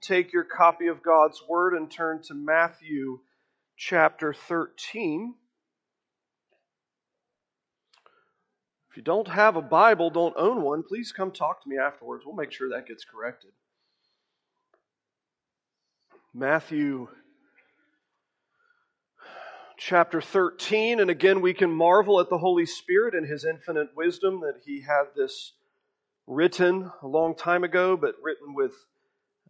take your copy of God's Word and turn to Matthew chapter 13. If you don't have a Bible, don't own one, please come talk to me afterwards. We'll make sure that gets corrected. Matthew chapter 13, and again we can marvel at the Holy Spirit and His infinite wisdom that He had this written a long time ago, but written with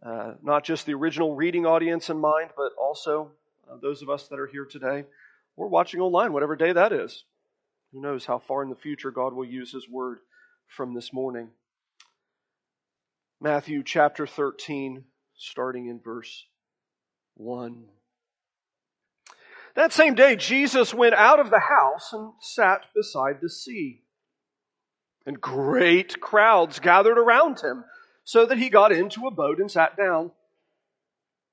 uh, not just the original reading audience in mind, but also uh, those of us that are here today or watching online, whatever day that is. Who knows how far in the future God will use His word from this morning. Matthew chapter 13, starting in verse 1. That same day, Jesus went out of the house and sat beside the sea. And great crowds gathered around him so that he got into a boat and sat down.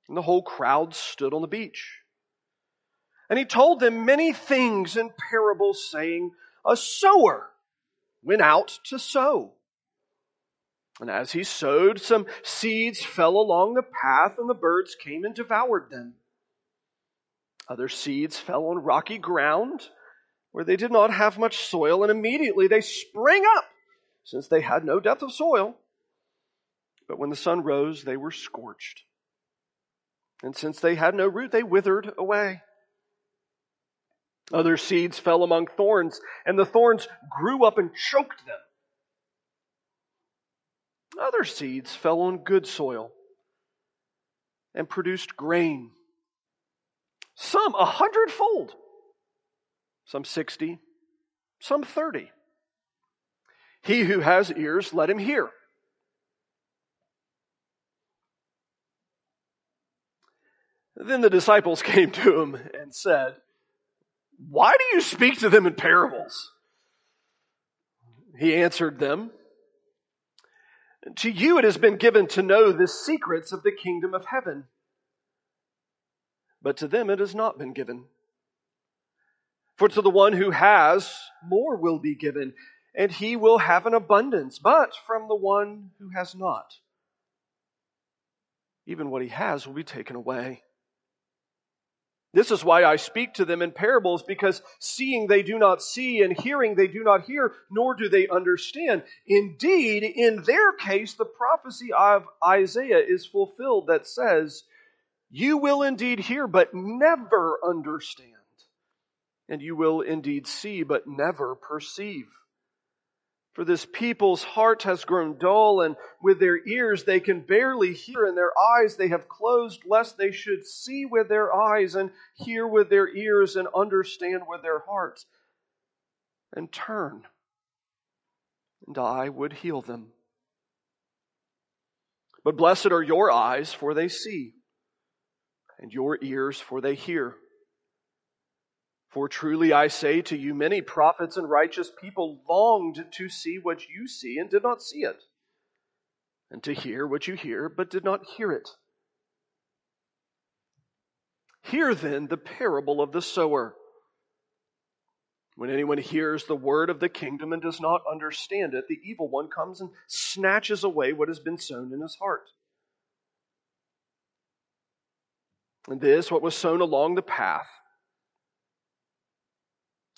And the whole crowd stood on the beach. And he told them many things in parables, saying, A sower went out to sow. And as he sowed, some seeds fell along the path, and the birds came and devoured them. Other seeds fell on rocky ground, where they did not have much soil, and immediately they sprang up, since they had no depth of soil. But when the sun rose, they were scorched. And since they had no root, they withered away. Other seeds fell among thorns, and the thorns grew up and choked them. Other seeds fell on good soil and produced grain. Some a hundredfold, some sixty, some thirty. He who has ears, let him hear. Then the disciples came to him and said, Why do you speak to them in parables? He answered them, To you it has been given to know the secrets of the kingdom of heaven, but to them it has not been given. For to the one who has, more will be given, and he will have an abundance, but from the one who has not, even what he has will be taken away. This is why I speak to them in parables, because seeing they do not see, and hearing they do not hear, nor do they understand. Indeed, in their case, the prophecy of Isaiah is fulfilled that says, You will indeed hear, but never understand. And you will indeed see, but never perceive. For this people's heart has grown dull, and with their ears they can barely hear, and their eyes they have closed, lest they should see with their eyes, and hear with their ears, and understand with their hearts, and turn, and I would heal them. But blessed are your eyes, for they see, and your ears, for they hear. For truly I say to you, many prophets and righteous people longed to see what you see and did not see it, and to hear what you hear but did not hear it. Hear then the parable of the sower. When anyone hears the word of the kingdom and does not understand it, the evil one comes and snatches away what has been sown in his heart. And this, what was sown along the path,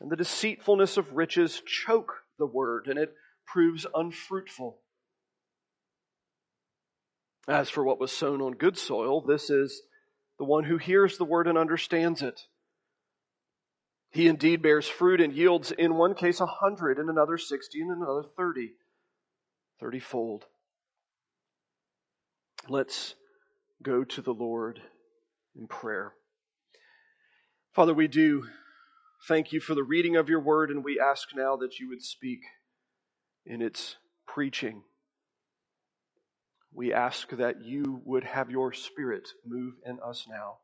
and the deceitfulness of riches choke the word, and it proves unfruitful. As for what was sown on good soil, this is the one who hears the word and understands it. He indeed bears fruit and yields in one case a hundred, in another sixty, and another thirty, thirtyfold. Let's go to the Lord in prayer. Father, we do Thank you for the reading of your word, and we ask now that you would speak in its preaching. we ask that you would have your Spirit move in us now.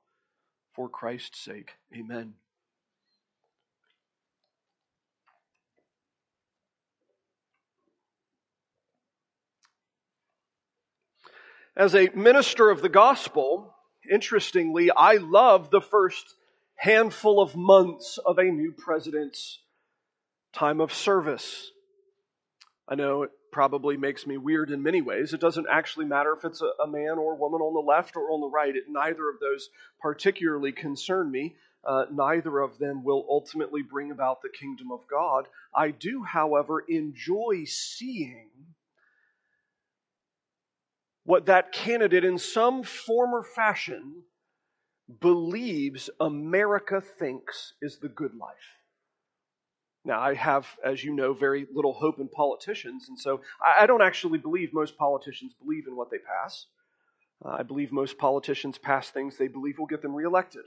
For Christ's sake, amen. As a minister of the gospel, interestingly, I love the first handful of months of a new president's time of service. I know it probably makes me weird in many ways. It doesn't actually matter if it's a, a man or a woman on the left or on the right. It, neither of those particularly concern me. Uh, neither of them will ultimately bring about the kingdom of God. I do, however, enjoy seeing what that candidate, in some form or fashion, believes America thinks is the good life. Now, I have, as you know, very little hope in politicians, and so I don't actually believe most politicians believe in what they pass. Uh, I believe most politicians pass things they believe will get them reelected.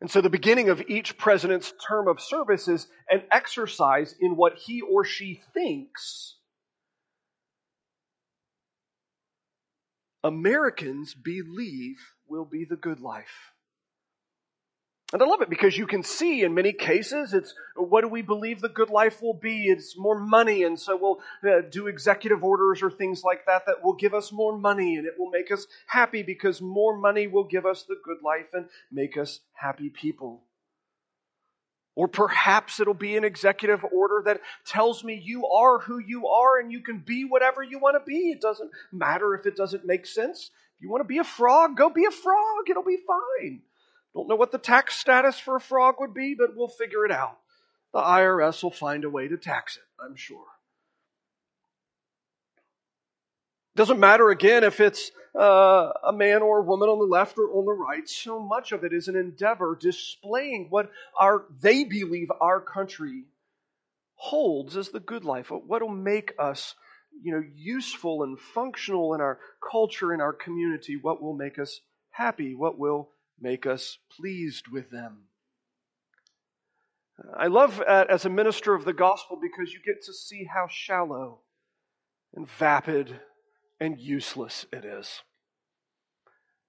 And so the beginning of each president's term of service is an exercise in what he or she thinks Americans believe will be the good life. And I love it because you can see in many cases it's what do we believe the good life will be? It's more money, and so we'll uh, do executive orders or things like that that will give us more money and it will make us happy because more money will give us the good life and make us happy people. Or perhaps it'll be an executive order that tells me you are who you are and you can be whatever you want to be. It doesn't matter if it doesn't make sense. If you want to be a frog, go be a frog. It'll be fine. Don't know what the tax status for a frog would be, but we'll figure it out. The IRS will find a way to tax it, I'm sure. Doesn't matter again if it's uh, a man or a woman on the left or on the right. So much of it is an endeavor displaying what our they believe our country holds as the good life. What will make us, you know, useful and functional in our culture, in our community. What will make us happy? What will make us pleased with them? I love that as a minister of the gospel because you get to see how shallow and vapid and useless it is.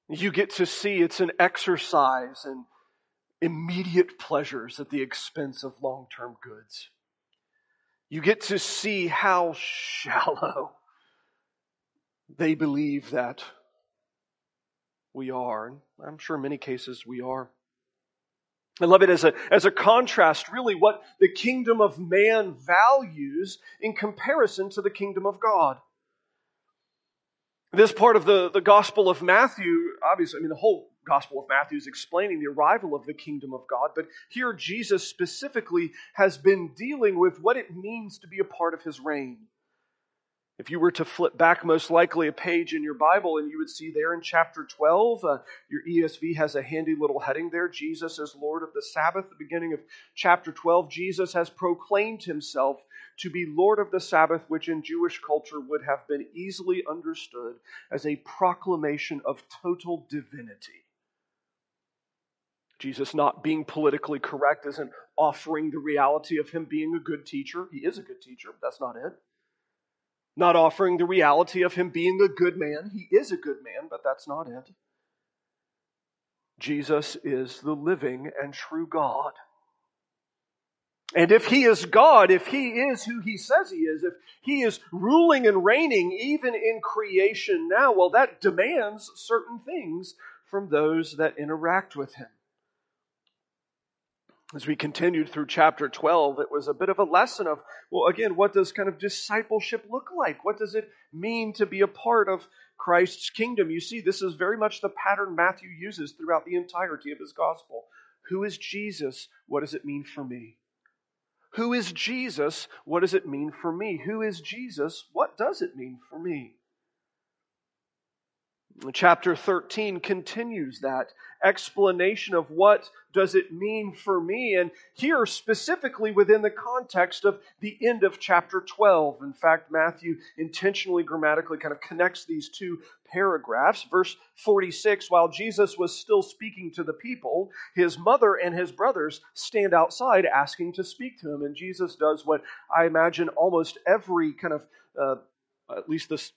You get to see it's an exercise in immediate pleasures at the expense of long term goods. You get to see how shallow they believe that we are. And I'm sure in many cases we are. I love it as a, as a contrast, really, what the kingdom of man values in comparison to the kingdom of God. This part of the, the Gospel of Matthew, obviously, I mean, the whole Gospel of Matthew is explaining the arrival of the kingdom of God, but here Jesus specifically has been dealing with what it means to be a part of his reign. If you were to flip back, most likely a page in your Bible, and you would see there in chapter 12, uh, your ESV has a handy little heading there Jesus is Lord of the Sabbath. The beginning of chapter 12, Jesus has proclaimed himself to be Lord of the Sabbath, which in Jewish culture would have been easily understood as a proclamation of total divinity. Jesus not being politically correct isn't offering the reality of him being a good teacher. He is a good teacher, but that's not it not offering the reality of him being a good man. He is a good man, but that's not it. Jesus is the living and true God. And if he is God, if he is who he says he is, if he is ruling and reigning even in creation now, well, that demands certain things from those that interact with him as we continued through chapter 12, it was a bit of a lesson of, well, again, what does kind of discipleship look like? What does it mean to be a part of Christ's kingdom? You see, this is very much the pattern Matthew uses throughout the entirety of his gospel. Who is Jesus? What does it mean for me? Who is Jesus? What does it mean for me? Who is Jesus? What does it mean for me? Chapter 13 continues that explanation of what does it mean for me and here specifically within the context of the end of chapter 12 in fact matthew intentionally grammatically kind of connects these two paragraphs verse 46 while jesus was still speaking to the people his mother and his brothers stand outside asking to speak to him and jesus does what i imagine almost every kind of uh, at least this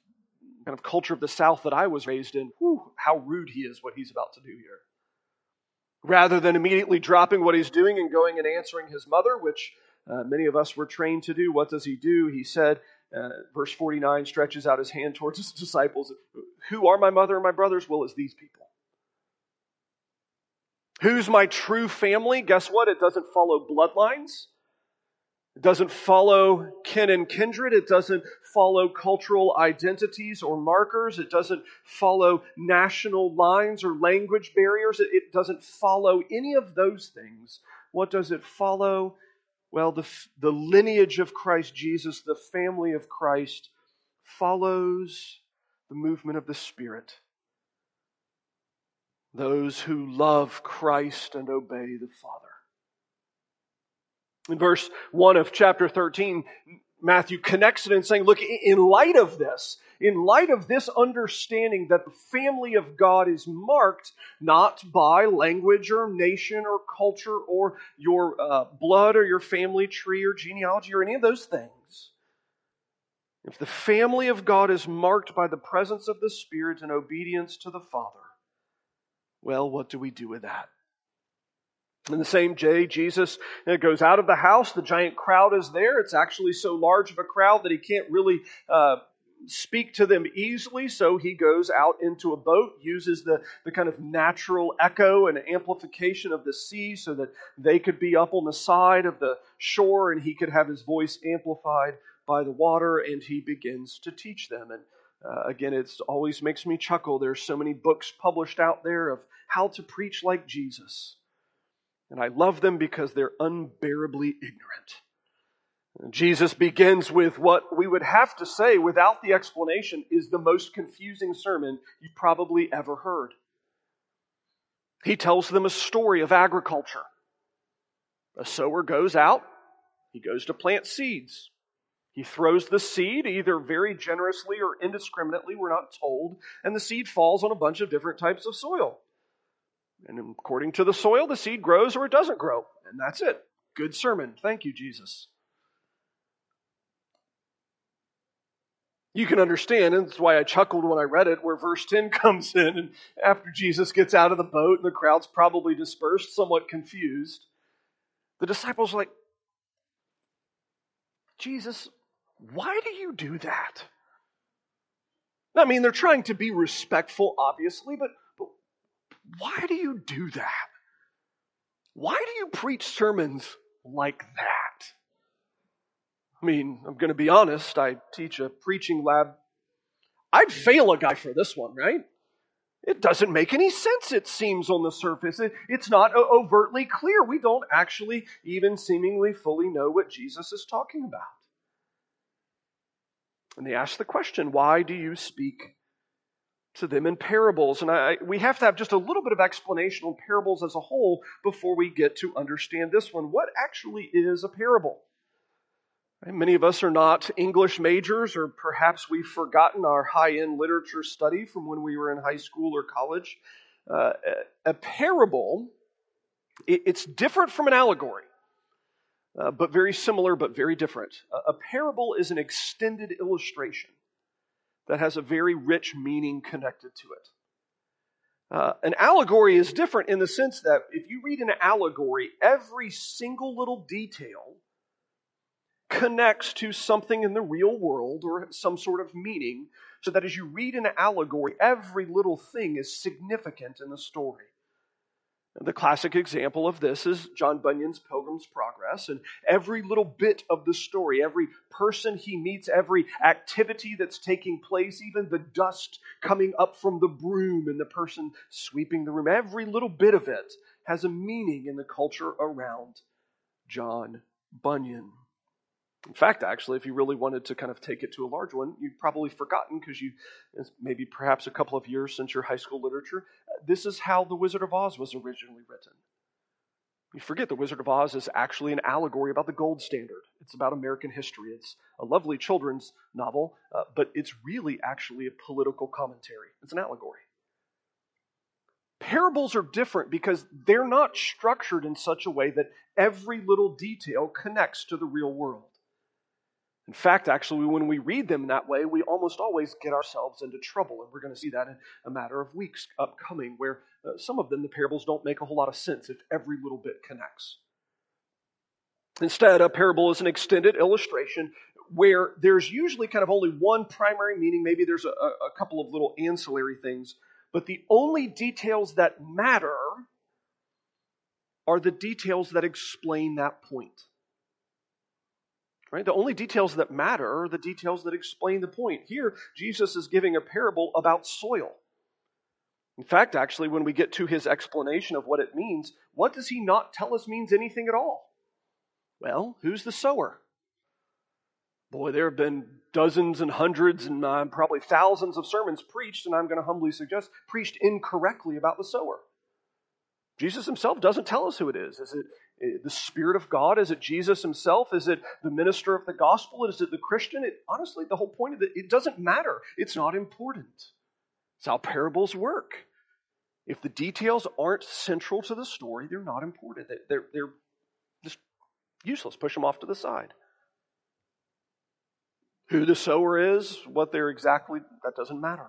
kind of culture of the South that I was raised in, whew, how rude he is what he's about to do here. Rather than immediately dropping what he's doing and going and answering his mother, which uh, many of us were trained to do, what does he do? He said, uh, verse 49 stretches out his hand towards his disciples. Who are my mother and my brothers? Well, it's these people. Who's my true family? Guess what? It doesn't follow bloodlines. It doesn't follow kin and kindred. It doesn't follow cultural identities or markers. It doesn't follow national lines or language barriers. It doesn't follow any of those things. What does it follow? Well, the, the lineage of Christ Jesus, the family of Christ, follows the movement of the Spirit. Those who love Christ and obey the Father. In verse 1 of chapter 13, Matthew connects it in saying, look, in light of this, in light of this understanding that the family of God is marked not by language or nation or culture or your uh, blood or your family tree or genealogy or any of those things, if the family of God is marked by the presence of the Spirit and obedience to the Father, well, what do we do with that? In the same day, Jesus goes out of the house. The giant crowd is there. It's actually so large of a crowd that he can't really uh, speak to them easily. So he goes out into a boat, uses the, the kind of natural echo and amplification of the sea so that they could be up on the side of the shore and he could have his voice amplified by the water. And he begins to teach them. And uh, again, it always makes me chuckle. There's so many books published out there of how to preach like Jesus. And I love them because they're unbearably ignorant. Jesus begins with what we would have to say, without the explanation, is the most confusing sermon you've probably ever heard. He tells them a story of agriculture. A sower goes out, he goes to plant seeds. He throws the seed either very generously or indiscriminately, we're not told, and the seed falls on a bunch of different types of soil. And according to the soil, the seed grows or it doesn't grow. And that's it. Good sermon. Thank you, Jesus. You can understand, and that's why I chuckled when I read it, where verse 10 comes in, and after Jesus gets out of the boat and the crowd's probably dispersed, somewhat confused, the disciples are like, Jesus, why do you do that? I mean, they're trying to be respectful, obviously, but why do you do that? Why do you preach sermons like that? I mean, I'm going to be honest. I teach a preaching lab. I'd fail a guy for this one, right? It doesn't make any sense, it seems, on the surface. It, it's not overtly clear. We don't actually even seemingly fully know what Jesus is talking about. And they ask the question why do you speak to them in parables. And I, we have to have just a little bit of explanation on parables as a whole before we get to understand this one. What actually is a parable? Many of us are not English majors, or perhaps we've forgotten our high end literature study from when we were in high school or college. Uh, a parable, it's different from an allegory, uh, but very similar, but very different. A parable is an extended illustration that has a very rich meaning connected to it. Uh, an allegory is different in the sense that if you read an allegory, every single little detail connects to something in the real world or some sort of meaning, so that as you read an allegory, every little thing is significant in the story. The classic example of this is John Bunyan's Pilgrim's Progress. And every little bit of the story, every person he meets, every activity that's taking place, even the dust coming up from the broom and the person sweeping the room, every little bit of it has a meaning in the culture around John Bunyan. In fact, actually, if you really wanted to kind of take it to a large one, you've probably forgotten because you, maybe perhaps a couple of years since your high school literature, this is how The Wizard of Oz was originally written. You forget The Wizard of Oz is actually an allegory about the gold standard. It's about American history. It's a lovely children's novel, uh, but it's really actually a political commentary. It's an allegory. Parables are different because they're not structured in such a way that every little detail connects to the real world. In fact, actually, when we read them that way, we almost always get ourselves into trouble. And we're going to see that in a matter of weeks upcoming, where uh, some of them, the parables, don't make a whole lot of sense if every little bit connects. Instead, a parable is an extended illustration where there's usually kind of only one primary meaning. Maybe there's a, a couple of little ancillary things, but the only details that matter are the details that explain that point. Right? The only details that matter are the details that explain the point. Here, Jesus is giving a parable about soil. In fact, actually, when we get to his explanation of what it means, what does he not tell us means anything at all? Well, who's the sower? Boy, there have been dozens and hundreds and uh, probably thousands of sermons preached, and I'm going to humbly suggest preached incorrectly about the sower. Jesus himself doesn't tell us who it is. Is it eh, the Spirit of God? Is it Jesus himself? Is it the minister of the gospel? Is it the Christian? It, honestly, the whole point of it, it doesn't matter. It's not important. It's how parables work. If the details aren't central to the story, they're not important. They're, they're just useless. Push them off to the side. Who the sower is, what they're exactly, that doesn't matter.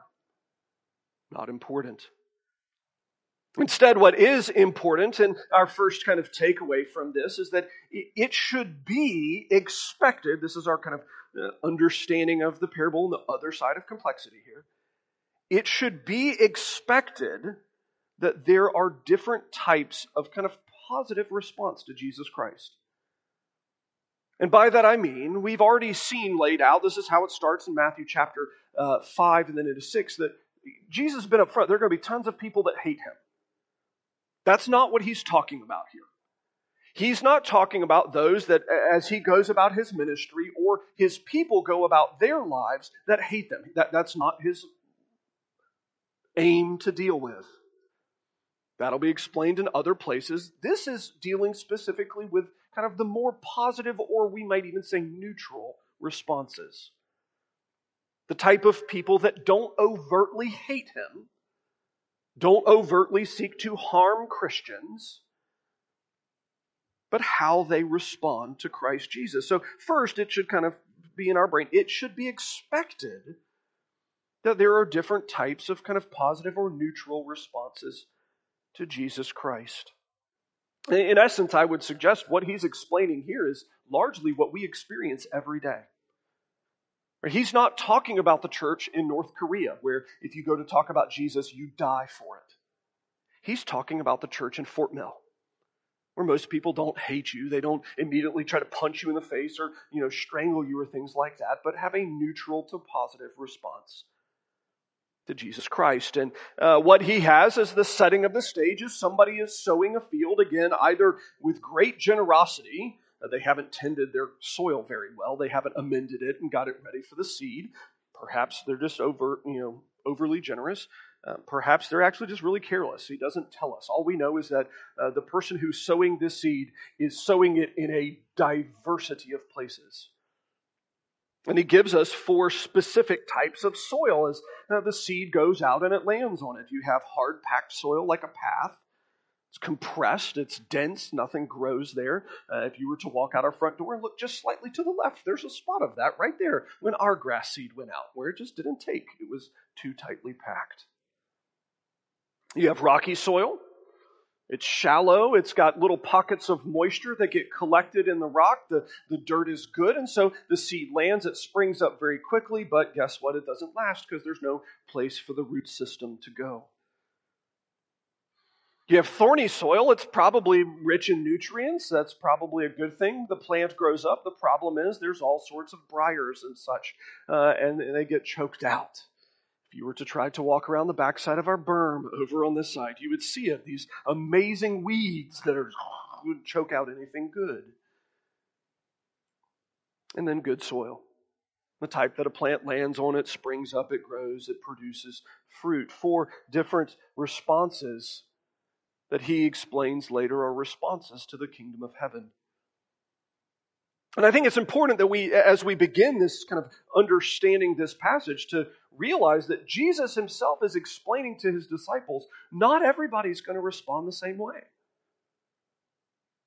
Not important. Instead, what is important, and our first kind of takeaway from this, is that it should be expected. This is our kind of uh, understanding of the parable and the other side of complexity here. It should be expected that there are different types of kind of positive response to Jesus Christ. And by that I mean, we've already seen laid out, this is how it starts in Matthew chapter uh, 5 and then into 6, that Jesus has been up front. There are going to be tons of people that hate him. That's not what he's talking about here. He's not talking about those that, as he goes about his ministry or his people go about their lives, that hate them. That, that's not his aim to deal with. That'll be explained in other places. This is dealing specifically with kind of the more positive, or we might even say neutral, responses. The type of people that don't overtly hate him, don't overtly seek to harm Christians, but how they respond to Christ Jesus. So, first, it should kind of be in our brain. It should be expected that there are different types of kind of positive or neutral responses to Jesus Christ. In essence, I would suggest what he's explaining here is largely what we experience every day. He's not talking about the church in North Korea, where if you go to talk about Jesus, you die for it. He's talking about the church in Fort Mill, where most people don't hate you. They don't immediately try to punch you in the face or, you know, strangle you or things like that, but have a neutral to positive response to Jesus Christ. And uh, what he has as the setting of the stage is somebody is sowing a field, again, either with great generosity they haven't tended their soil very well. They haven't amended it and got it ready for the seed. Perhaps they're just over, you know, overly generous. Uh, perhaps they're actually just really careless. He doesn't tell us. All we know is that uh, the person who's sowing this seed is sowing it in a diversity of places. And he gives us four specific types of soil as uh, the seed goes out and it lands on it. You have hard packed soil like a path. It's compressed, it's dense, nothing grows there. Uh, if you were to walk out our front door and look just slightly to the left, there's a spot of that right there when our grass seed went out, where it just didn't take. It was too tightly packed. You have rocky soil. It's shallow. It's got little pockets of moisture that get collected in the rock. The, the dirt is good, and so the seed lands. It springs up very quickly, but guess what? It doesn't last because there's no place for the root system to go. You have thorny soil, it's probably rich in nutrients. That's probably a good thing. The plant grows up. The problem is there's all sorts of briars and such, uh, and, and they get choked out. If you were to try to walk around the backside of our berm over on this side, you would see it. These amazing weeds that are would choke out anything good. And then good soil. The type that a plant lands on, it springs up, it grows, it produces fruit. Four different responses that he explains later are responses to the kingdom of heaven. And I think it's important that we, as we begin this kind of understanding this passage, to realize that Jesus himself is explaining to his disciples not everybody's going to respond the same way.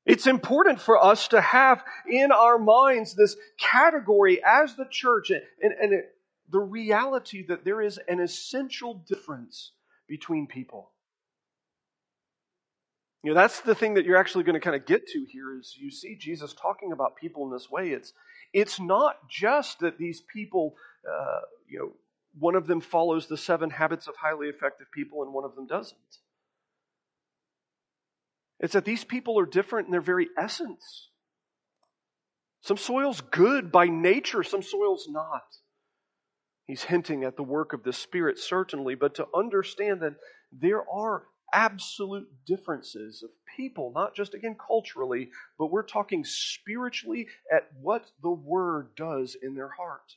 It's important for us to have in our minds this category as the church and, and, the reality that there is an essential difference between people. You know, that's the thing that you're actually going to kind of get to here is you see Jesus talking about people in this way. It's, it's not just that these people, uh, you know, one of them follows the seven habits of highly effective people and one of them doesn't. It's that these people are different in their very essence. Some soil's good by nature, some soil's not. He's hinting at the work of the Spirit, certainly, but to understand that there are absolute differences of people, not just again culturally, but we're talking spiritually at what the Word does in their heart.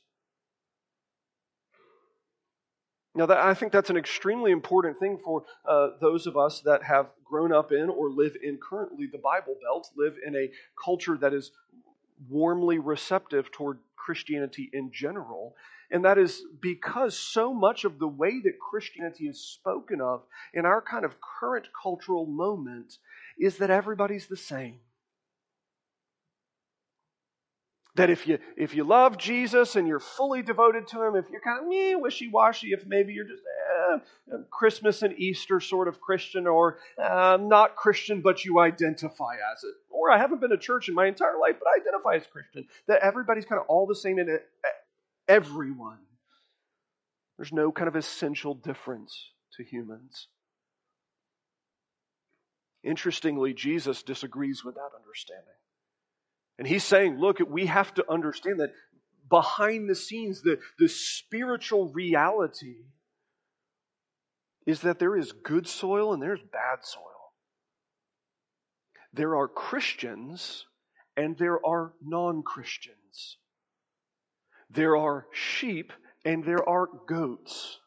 Now, that, I think that's an extremely important thing for uh, those of us that have grown up in or live in currently the Bible Belt, live in a culture that is warmly receptive toward Christianity in general. And that is because so much of the way that Christianity is spoken of in our kind of current cultural moment is that everybody's the same. That if you if you love Jesus and you're fully devoted to Him, if you're kind of eh, wishy washy, if maybe you're just eh, Christmas and Easter sort of Christian, or uh, not Christian but you identify as it, or I haven't been to church in my entire life but I identify as Christian, that everybody's kind of all the same in it, everyone. There's no kind of essential difference to humans. Interestingly, Jesus disagrees with that understanding. And he's saying, look, we have to understand that behind the scenes, the, the spiritual reality is that there is good soil and there's bad soil. There are Christians and there are non Christians. There are sheep and there are goats.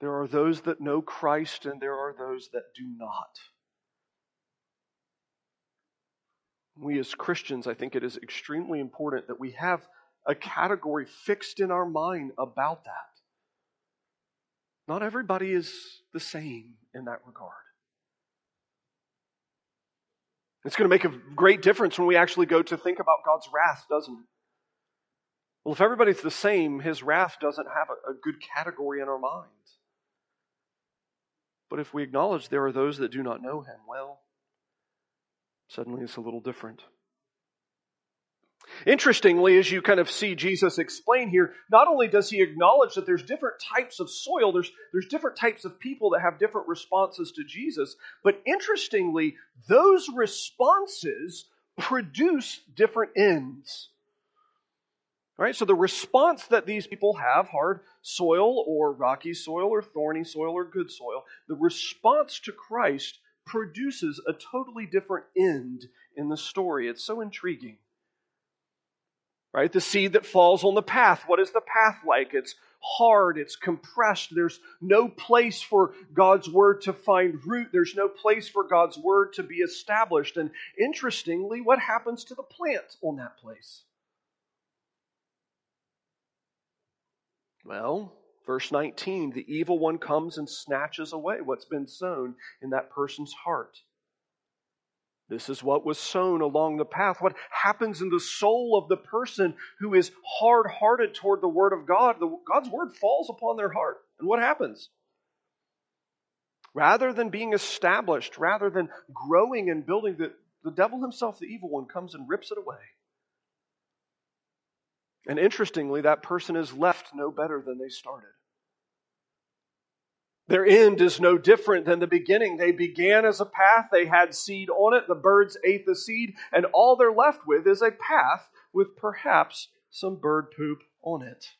There are those that know Christ and there are those that do not. We as Christians, I think it is extremely important that we have a category fixed in our mind about that. Not everybody is the same in that regard. It's going to make a great difference when we actually go to think about God's wrath, doesn't it? Well, if everybody's the same, his wrath doesn't have a, a good category in our minds. But if we acknowledge there are those that do not know him, well, suddenly it's a little different. Interestingly, as you kind of see Jesus explain here, not only does he acknowledge that there's different types of soil, there's, there's different types of people that have different responses to Jesus, but interestingly, those responses produce different ends. Right? So the response that these people have, hard soil or rocky soil or thorny soil or good soil, the response to Christ produces a totally different end in the story. It's so intriguing. Right? The seed that falls on the path, what is the path like? It's hard, it's compressed. There's no place for God's word to find root. There's no place for God's word to be established. And interestingly, what happens to the plant on that place? Well, verse 19 the evil one comes and snatches away what's been sown in that person's heart. This is what was sown along the path. What happens in the soul of the person who is hard hearted toward the Word of God? The, God's Word falls upon their heart. And what happens? Rather than being established, rather than growing and building, the, the devil himself, the evil one, comes and rips it away. And interestingly, that person is left no better than they started. Their end is no different than the beginning. They began as a path, they had seed on it, the birds ate the seed, and all they're left with is a path with perhaps some bird poop on it.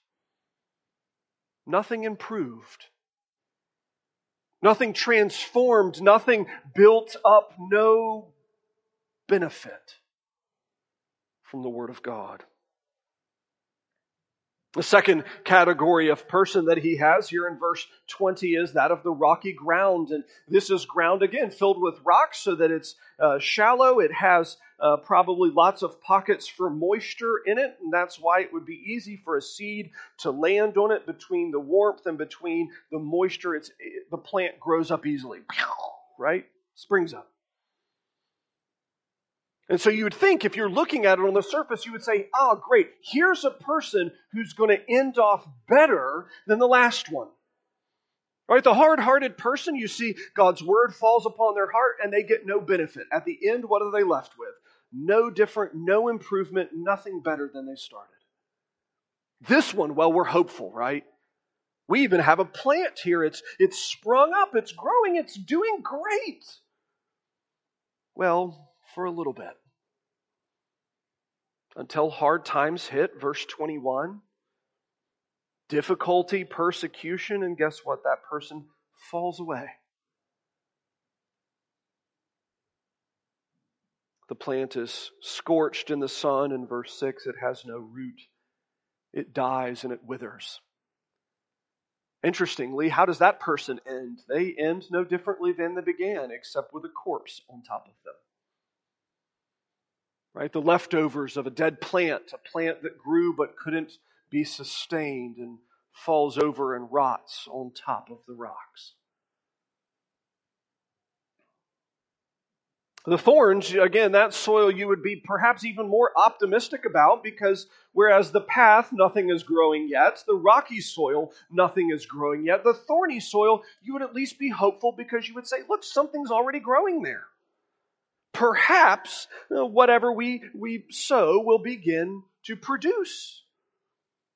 Nothing improved, nothing transformed, nothing built up, no benefit from the Word of God. The second category of person that he has here in verse 20 is that of the rocky ground. And this is ground, again, filled with rocks so that it's uh, shallow. It has uh, probably lots of pockets for moisture in it. And that's why it would be easy for a seed to land on it between the warmth and between the moisture. It's, it, the plant grows up easily, right? Springs up. And so you would think if you're looking at it on the surface, you would say, oh, great, here's a person who's going to end off better than the last one. Right? The hard hearted person, you see God's word falls upon their heart and they get no benefit. At the end, what are they left with? No different, no improvement, nothing better than they started. This one, well, we're hopeful, right? We even have a plant here. It's, it's sprung up, it's growing, it's doing great. Well, for a little bit. Until hard times hit, verse 21 difficulty, persecution, and guess what? That person falls away. The plant is scorched in the sun. In verse 6, it has no root. It dies and it withers. Interestingly, how does that person end? They end no differently than they began, except with a corpse on top of them. Right? The leftovers of a dead plant, a plant that grew but couldn't be sustained and falls over and rots on top of the rocks. The thorns, again, that soil you would be perhaps even more optimistic about because whereas the path, nothing is growing yet, the rocky soil, nothing is growing yet, the thorny soil, you would at least be hopeful because you would say, look, something's already growing there. Perhaps uh, whatever we, we sow will begin to produce.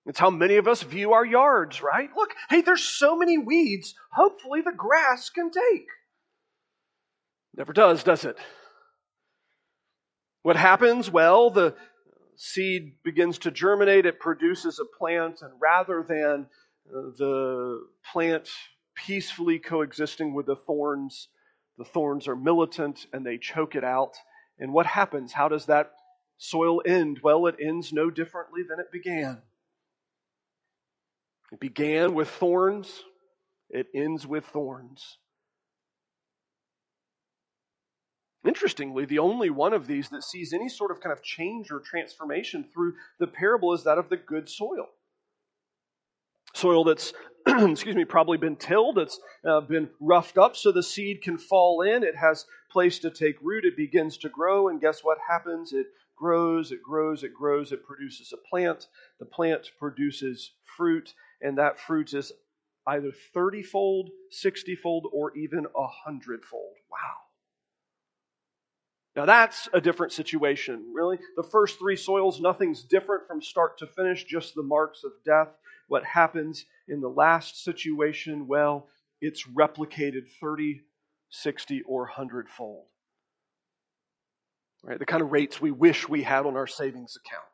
It's how many of us view our yards, right? Look, hey, there's so many weeds. Hopefully the grass can take. Never does, does it? What happens? Well, the seed begins to germinate, it produces a plant, and rather than uh, the plant peacefully coexisting with the thorns, the thorns are militant and they choke it out. And what happens? How does that soil end? Well, it ends no differently than it began. It began with thorns, it ends with thorns. Interestingly, the only one of these that sees any sort of kind of change or transformation through the parable is that of the good soil. Soil that's, excuse me, probably been tilled, it's uh, been roughed up so the seed can fall in, it has place to take root, it begins to grow, and guess what happens? It grows, it grows, it grows, it produces a plant. The plant produces fruit, and that fruit is either 30 fold, 60 fold, or even a hundredfold. Wow. Now that's a different situation, really. The first three soils, nothing's different from start to finish, just the marks of death. What happens in the last situation, well, it's replicated 30, 60, or 100 fold. Right? The kind of rates we wish we had on our savings account.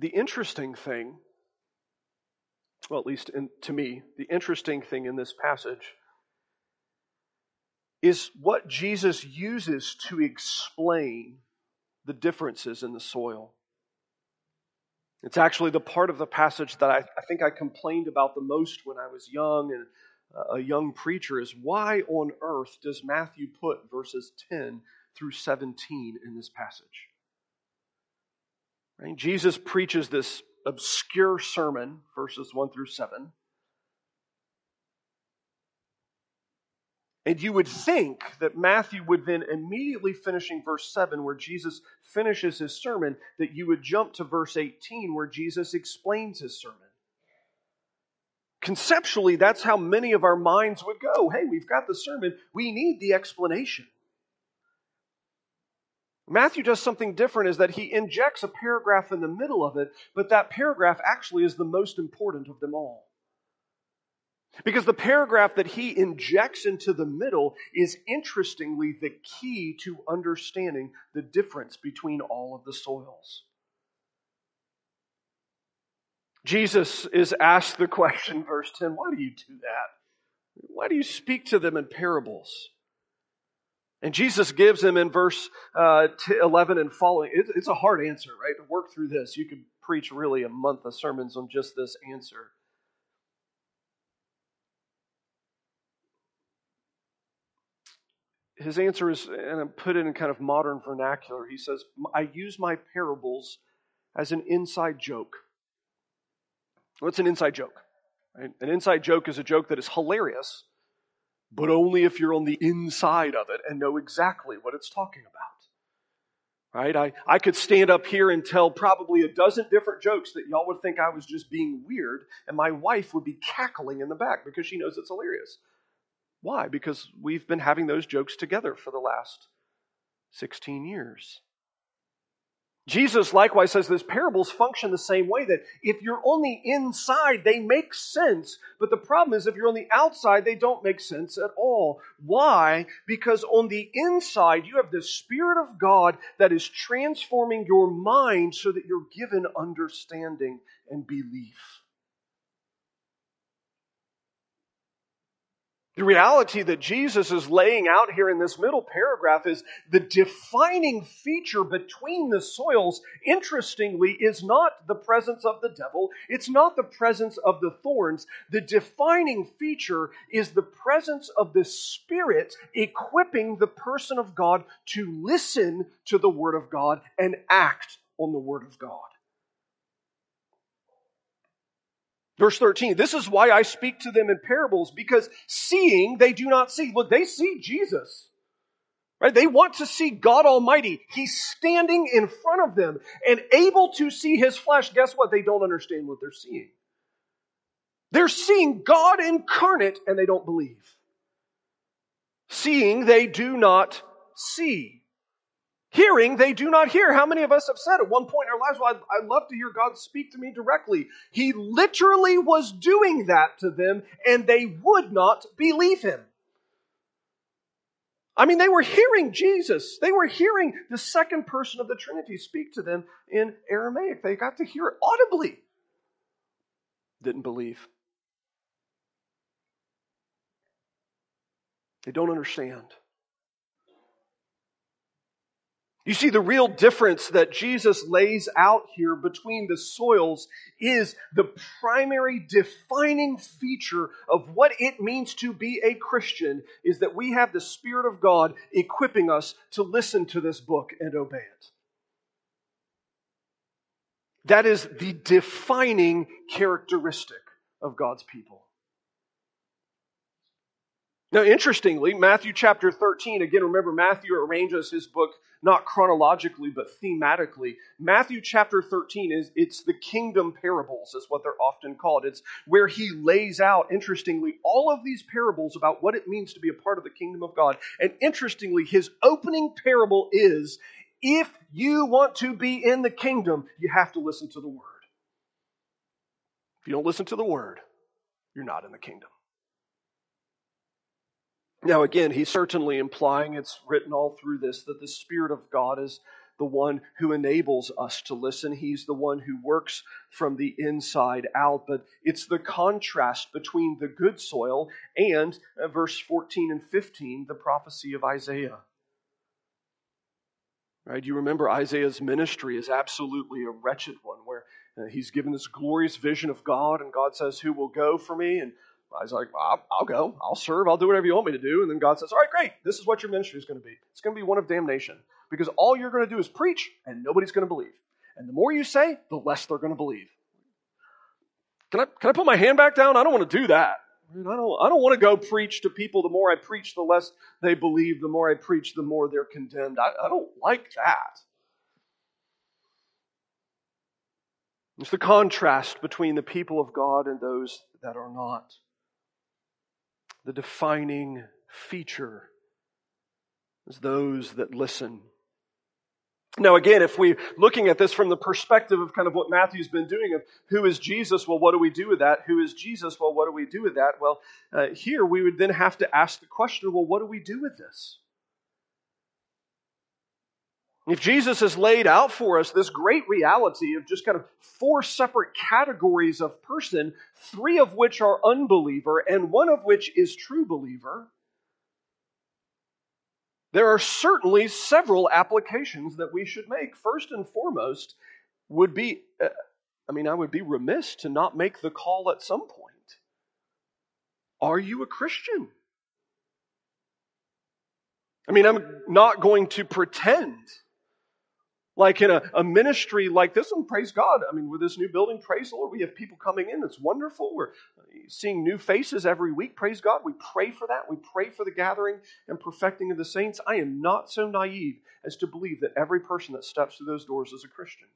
the interesting thing, well, at least in, to me, the interesting thing in this passage is what Jesus uses to explain the differences in the soil. It's actually the part of the passage that I, I think I complained about the most when I was young and a young preacher is why on earth does Matthew put verses 10 through 17 in this passage? Right? Jesus preaches this obscure sermon, verses 1 through 7. And you would think that Matthew would then immediately finishing verse 7, where Jesus finishes his sermon, that you would jump to verse 18, where Jesus explains his sermon. Conceptually, that's how many of our minds would go. Hey, we've got the sermon, we need the explanation. Matthew does something different is that he injects a paragraph in the middle of it, but that paragraph actually is the most important of them all. Because the paragraph that he injects into the middle is interestingly the key to understanding the difference between all of the soils. Jesus is asked the question, verse 10, why do you do that? Why do you speak to them in parables? And Jesus gives him in verse uh, 11 and following. It, it's a hard answer, right? To work through this, you could preach really a month of sermons on just this answer. His answer is, and I put it in kind of modern vernacular, he says, I use my parables as an inside joke. What's an inside joke? Right? An inside joke is a joke that is hilarious, but only if you're on the inside of it and know exactly what it's talking about. Right? I, I could stand up here and tell probably a dozen different jokes that y'all would think I was just being weird, and my wife would be cackling in the back because she knows it's hilarious. Why? Because we've been having those jokes together for the last 16 years. Jesus likewise says this parables function the same way that if you're only inside, they make sense. But the problem is if you're on the outside, they don't make sense at all. Why? Because on the inside, you have the Spirit of God that is transforming your mind so that you're given understanding and belief. The reality that Jesus is laying out here in this middle paragraph is the defining feature between the soils, interestingly, is not the presence of the devil. It's not the presence of the thorns. The defining feature is the presence of the Spirit equipping the person of God to listen to the Word of God and act on the Word of God. Verse 13, this is why I speak to them in parables, because seeing they do not see. Look, they see Jesus. Right? They want to see God Almighty. He's standing in front of them and able to see his flesh. Guess what? They don't understand what they're seeing. They're seeing God incarnate and they don't believe. Seeing they do not see. Hearing, they do not hear. How many of us have said at one point in our lives, well, I'd, I'd, love to hear God speak to me directly. He literally was doing that to them, and they would not believe him. I mean, they were hearing Jesus. They were hearing the second person of the Trinity speak to them in Aramaic. They got to hear it audibly. Didn't believe. They don't understand. You see, the real difference that Jesus lays out here between the soils is the primary defining feature of what it means to be a Christian is that we have the Spirit of God equipping us to listen to this book and obey it. That is the defining characteristic of God's people. Now, interestingly, Matthew chapter 13, again, remember, Matthew arranges his book not chronologically, but thematically. Matthew chapter 13 is, it's the kingdom parables, is what they're often called. It's where he lays out, interestingly, all of these parables about what it means to be a part of the kingdom of God. And interestingly, his opening parable is if you want to be in the kingdom, you have to listen to the word. If you don't listen to the word, you're not in the kingdom. Now, again, he's certainly implying, it's written all through this, that the Spirit of God is the one who enables us to listen. He's the one who works from the inside out. But it's the contrast between the good soil and uh, verse 14 and 15, the prophecy of Isaiah. Right? You remember Isaiah's ministry is absolutely a wretched one, where uh, he's given this glorious vision of God, and God says, Who will go for me? And I was like, I'll, I'll, go, I'll serve, I'll do whatever you want me to do. And then God says, All right, great. This is what your ministry is going to be. It's going to be one of damnation because all you're going to do is preach and nobody's going to believe. And the more you say, the less they're going to believe. Can I, can I put my hand back down? I don't want to do that. I, I don't, I don't want to go preach to people. The more I preach, the less they believe. The more I preach, the more they're condemned. I, I don't like that. It's the contrast between the people of God and those that are not the defining feature is those that listen. Now, again, if we're looking at this from the perspective of kind of what Matthew's been doing of who is Jesus, well, what do we do with that? Who is Jesus? Well, what do we do with that? Well, uh, here we would then have to ask the question well, what do we do with this? If Jesus has laid out for us this great reality of just kind of four separate categories of person, three of which are unbeliever and one of which is true believer, there are certainly several applications that we should make. First and foremost would be, uh, I mean, I would be remiss to not make the call at some point. Are you a Christian? I mean, I'm not going to pretend Like in a, a ministry like this one, praise God. I mean, with this new building, praise the Lord. We have people coming in. It's wonderful. We're seeing new faces every week. Praise God. We pray for that. We pray for the gathering and perfecting of the saints. I am not so naive as to believe that every person that steps through those doors is a Christian.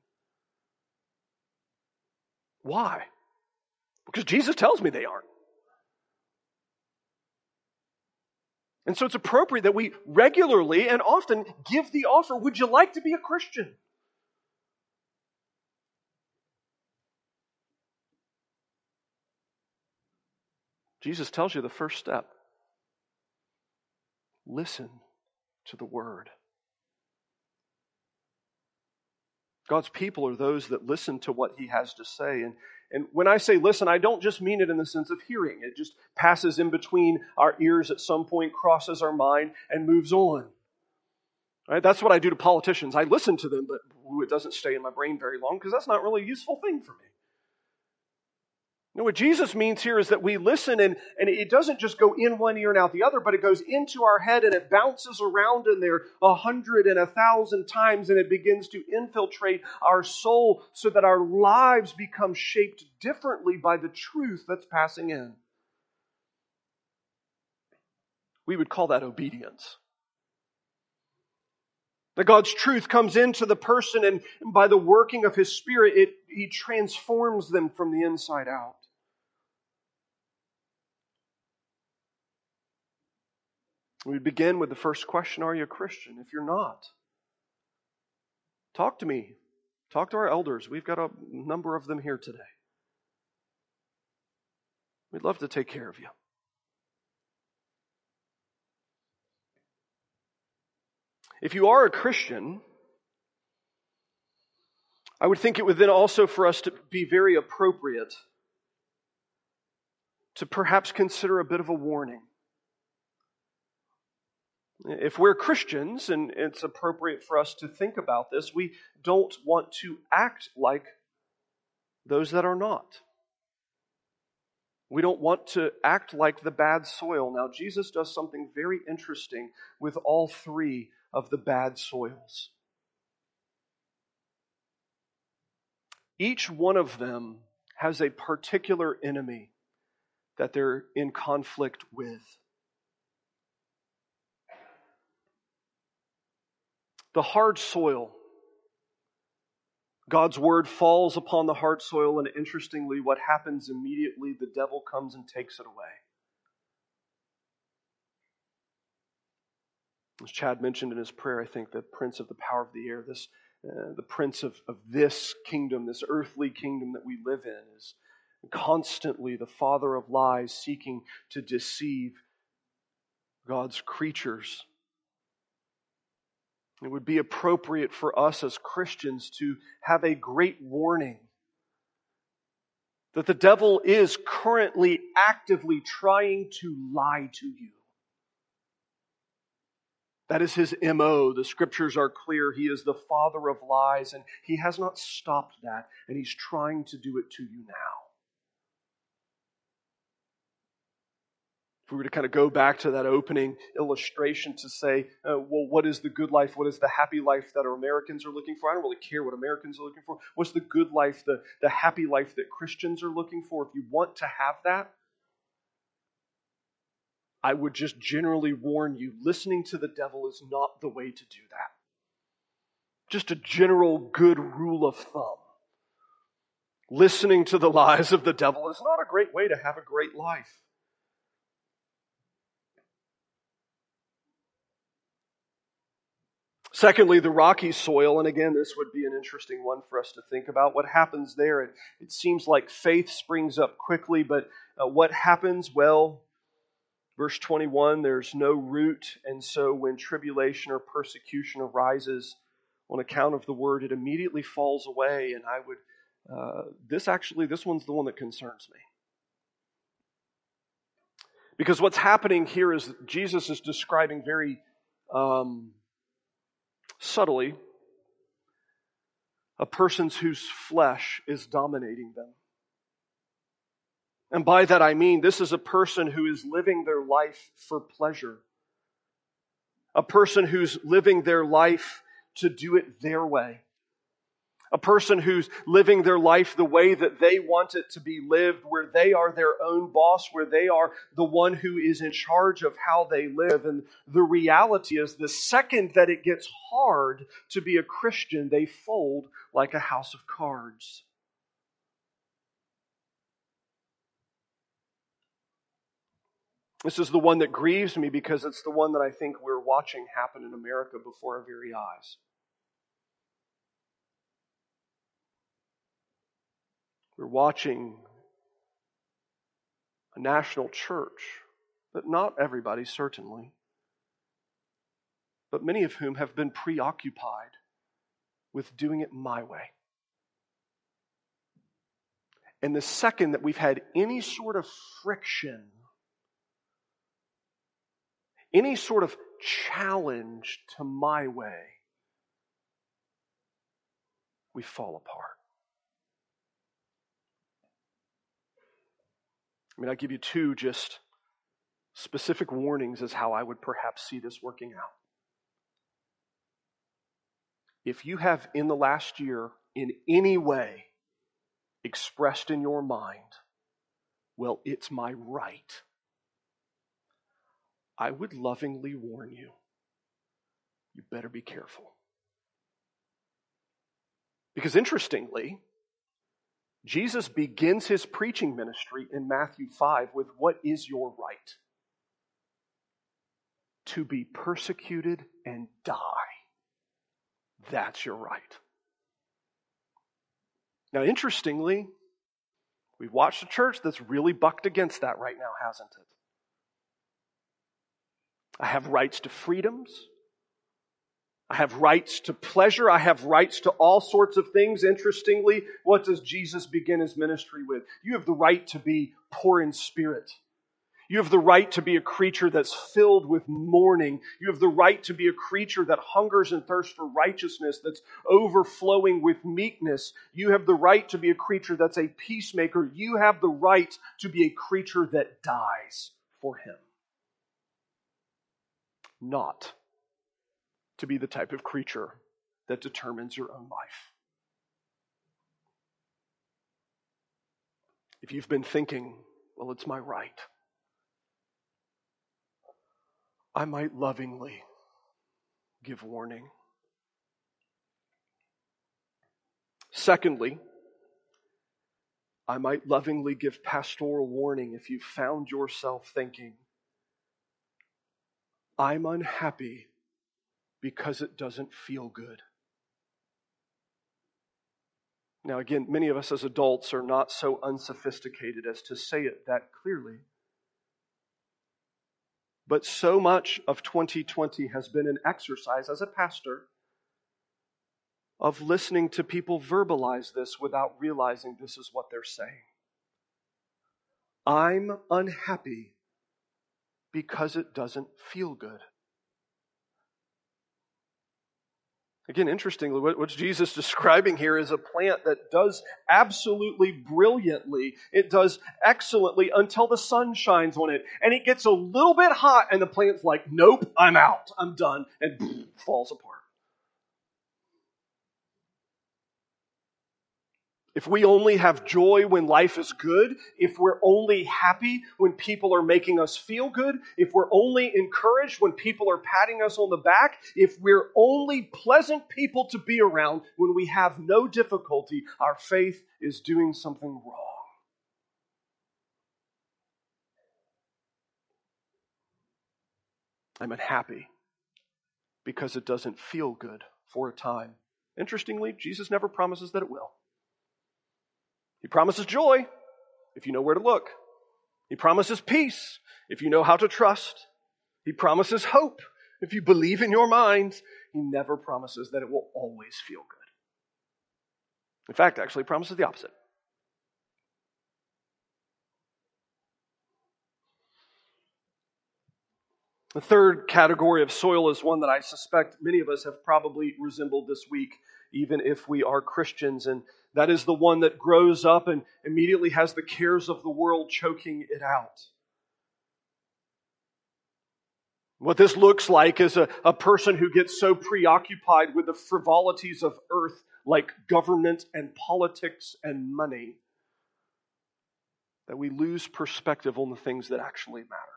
Why? Because Jesus tells me they aren't. And so it's appropriate that we regularly and often give the offer Would you like to be a Christian? Jesus tells you the first step listen to the word. God's people are those that listen to what he has to say. And, and when I say listen, I don't just mean it in the sense of hearing. It just passes in between our ears at some point, crosses our mind, and moves on. Right? That's what I do to politicians. I listen to them, but ooh, it doesn't stay in my brain very long because that's not really a useful thing for me. No, what Jesus means here is that we listen and, and it doesn't just go in one ear and out the other, but it goes into our head and it bounces around in there a hundred and a thousand times and it begins to infiltrate our soul so that our lives become shaped differently by the truth that's passing in. We would call that obedience. That God's truth comes into the person and by the working of His Spirit, it, He transforms them from the inside out. We begin with the first question Are you a Christian? If you're not, talk to me. Talk to our elders. We've got a number of them here today. We'd love to take care of you. If you are a Christian, I would think it would then also for us to be very appropriate to perhaps consider a bit of a warning. If we're Christians, and it's appropriate for us to think about this, we don't want to act like those that are not. We don't want to act like the bad soil. Now, Jesus does something very interesting with all three of the bad soils. Each one of them has a particular enemy that they're in conflict with. The hard soil. God's word falls upon the hard soil, and interestingly, what happens immediately, the devil comes and takes it away. As Chad mentioned in his prayer, I think the prince of the power of the air, this, uh, the prince of, of this kingdom, this earthly kingdom that we live in, is constantly the father of lies seeking to deceive God's creatures it would be appropriate for us as Christians to have a great warning that the devil is currently actively trying to lie to you. That is his MO. The scriptures are clear. He is the father of lies, and he has not stopped that, and he's trying to do it to you now. If we were to kind of go back to that opening illustration to say, uh, well, what is the good life? What is the happy life that our Americans are looking for? I don't really care what Americans are looking for. What's the good life, the, the happy life that Christians are looking for? If you want to have that, I would just generally warn you listening to the devil is not the way to do that. Just a general good rule of thumb. Listening to the lies of the devil is not a great way to have a great life. Secondly, the rocky soil, and again, this would be an interesting one for us to think about. What happens there? It, it seems like faith springs up quickly, but uh, what happens? Well, verse 21 there's no root, and so when tribulation or persecution arises on account of the word, it immediately falls away. And I would, uh, this actually, this one's the one that concerns me. Because what's happening here is Jesus is describing very. Um, subtly a person's whose flesh is dominating them. And by that I mean this is a person who is living their life for pleasure. A person who's living their life to do it their way. A person who's living their life the way that they want it to be lived, where they are their own boss, where they are the one who is in charge of how they live. And the reality is, the second that it gets hard to be a Christian, they fold like a house of cards. This is the one that grieves me because it's the one that I think we're watching happen in America before our very eyes. We're watching a national church, but not everybody, certainly, but many of whom have been preoccupied with doing it my way. And the second that we've had any sort of friction, any sort of challenge to my way, we fall apart. I mean, I give you two just specific warnings as how I would perhaps see this working out. If you have in the last year in any way expressed in your mind, well, it's my right, I would lovingly warn you, you better be careful. Because interestingly, Jesus begins his preaching ministry in Matthew 5 with what is your right? To be persecuted and die. That's your right. Now, interestingly, we've watched a church that's really bucked against that right now, hasn't it? I have rights to freedoms. I have rights to pleasure. I have rights to all sorts of things. Interestingly, what does Jesus begin his ministry with? You have the right to be poor in spirit. You have the right to be a creature that's filled with mourning. You have the right to be a creature that hungers and thirsts for righteousness, that's overflowing with meekness. You have the right to be a creature that's a peacemaker. You have the right to be a creature that dies for Him. Not to be the type of creature that determines your own life. If you've been thinking, well, it's my right, I might lovingly give warning. Secondly, I might lovingly give pastoral warning if you found yourself thinking, I'm unhappy because it doesn't feel good. Now, again, many of us as adults are not so unsophisticated as to say it that clearly. But so much of 2020 has been an exercise as a pastor of listening to people verbalize this without realizing this is what they're saying. I'm unhappy because it doesn't feel good. Again, interestingly, what, Jesus is describing here is a plant that does absolutely brilliantly. It does excellently until the sun shines on it. And it gets a little bit hot, and the plant's like, nope, I'm out. I'm done. And falls apart. If we only have joy when life is good, if we're only happy when people are making us feel good, if we're only encouraged when people are patting us on the back, if we're only pleasant people to be around when we have no difficulty, our faith is doing something wrong. I'm unhappy because it doesn't feel good for a time. Interestingly, Jesus never promises that it will. He promises joy if you know where to look. He promises peace if you know how to trust. He promises hope if you believe in your mind. He never promises that it will always feel good. In fact, actually promises the opposite. The third category of soil is one that I suspect many of us have probably resembled this week, even if we are Christians, and that is the one that grows up and immediately has the cares of the world choking it out. What this looks like is a, a person who gets so preoccupied with the frivolities of earth like government and politics and money that we lose perspective on the things that actually matter.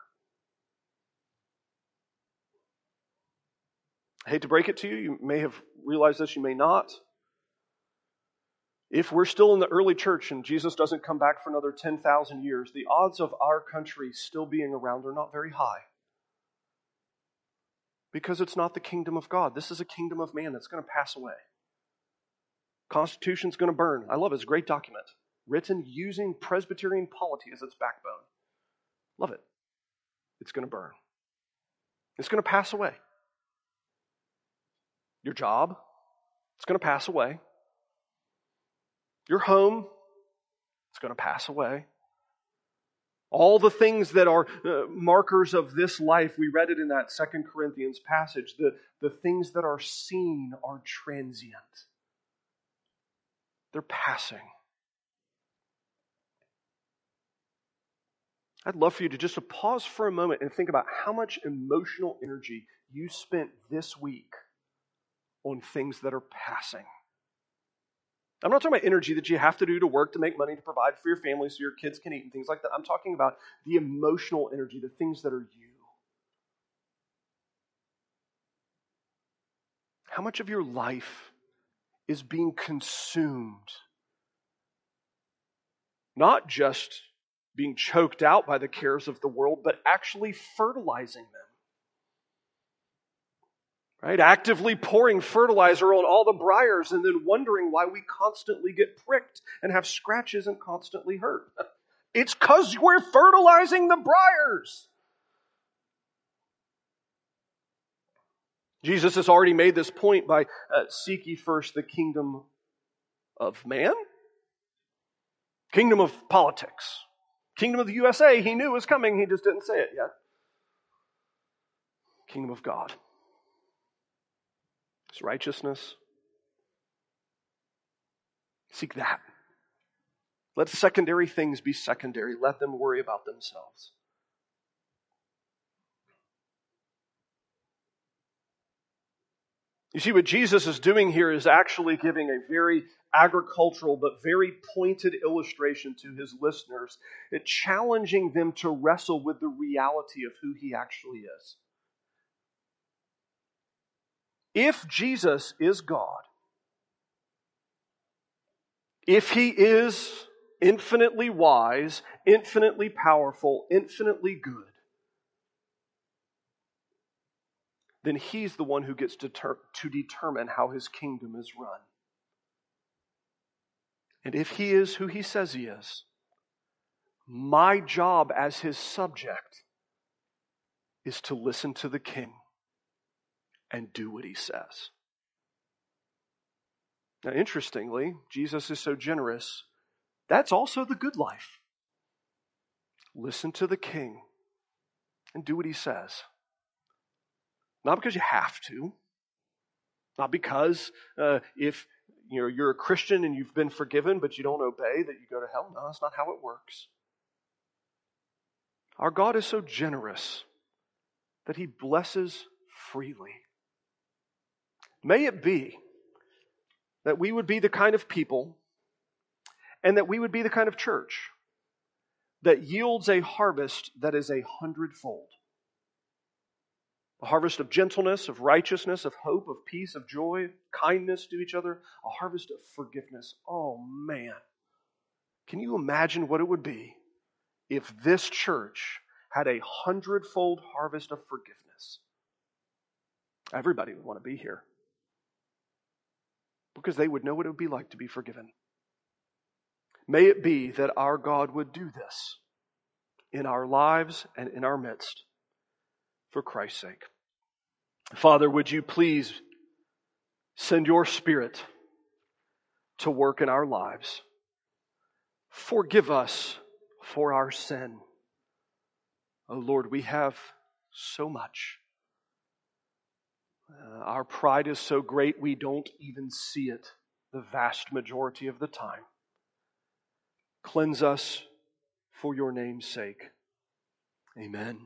I hate to break it to you. You may have realized this, you may not. If we're still in the early church and Jesus doesn't come back for another 10,000 years, the odds of our country still being around are not very high. Because it's not the kingdom of God. This is a kingdom of man that's going to pass away. Constitution's going to burn. I love it. It's a great document. Written using Presbyterian polity as its backbone. Love it. It's going to burn. It's going to pass away. Your job, it's going to pass away. Your home, it's going to pass away. All the things that are uh, markers of this life, we read it in that Second Corinthians passage. The, the things that are seen are transient, they're passing. I'd love for you to just pause for a moment and think about how much emotional energy you spent this week on things that are passing. I'm not talking about energy that you have to do to work to make money to provide for your family so your kids can eat and things like that. I'm talking about the emotional energy, the things that are you. How much of your life is being consumed? Not just being choked out by the cares of the world, but actually fertilizing them right? Actively pouring fertilizer on all the briars and then wondering why we constantly get pricked and have scratches and constantly hurt. It's because we're fertilizing the briars. Jesus has already made this point by uh, seek ye first the kingdom of man, kingdom of politics, kingdom of the USA. He knew was coming, he just didn't say it yet. Kingdom of God. His righteousness. Seek that. Let secondary things be secondary. Let them worry about themselves. You see, what Jesus is doing here is actually giving a very agricultural but very pointed illustration to his listeners, it challenging them to wrestle with the reality of who he actually is. If Jesus is God, if he is infinitely wise, infinitely powerful, infinitely good, then he's the one who gets to, ter- to determine how his kingdom is run. And if he is who he says he is, my job as his subject is to listen to the king and do what he says. Now, interestingly, Jesus is so generous. That's also the good life. Listen to the king and do what he says. Not because you have to, not because uh, if you know, you're a Christian and you've been forgiven but you don't obey that you go to hell. No, that's not how it works. Our God is so generous that he blesses freely. May it be that we would be the kind of people and that we would be the kind of church that yields a harvest that is a hundredfold. A harvest of gentleness, of righteousness, of hope, of peace, of joy, kindness to each other, a harvest of forgiveness. Oh man. Can you imagine what it would be if this church had a hundredfold harvest of forgiveness? Everybody would want to be here because they would know what it would be like to be forgiven. May it be that our God would do this in our lives and in our midst for Christ's sake. Father, would you please send your Spirit to work in our lives? Forgive us for our sin. Oh Lord, we have so much. Uh, our pride is so great we don't even see it the vast majority of the time. Cleanse us for your name's sake. Amen.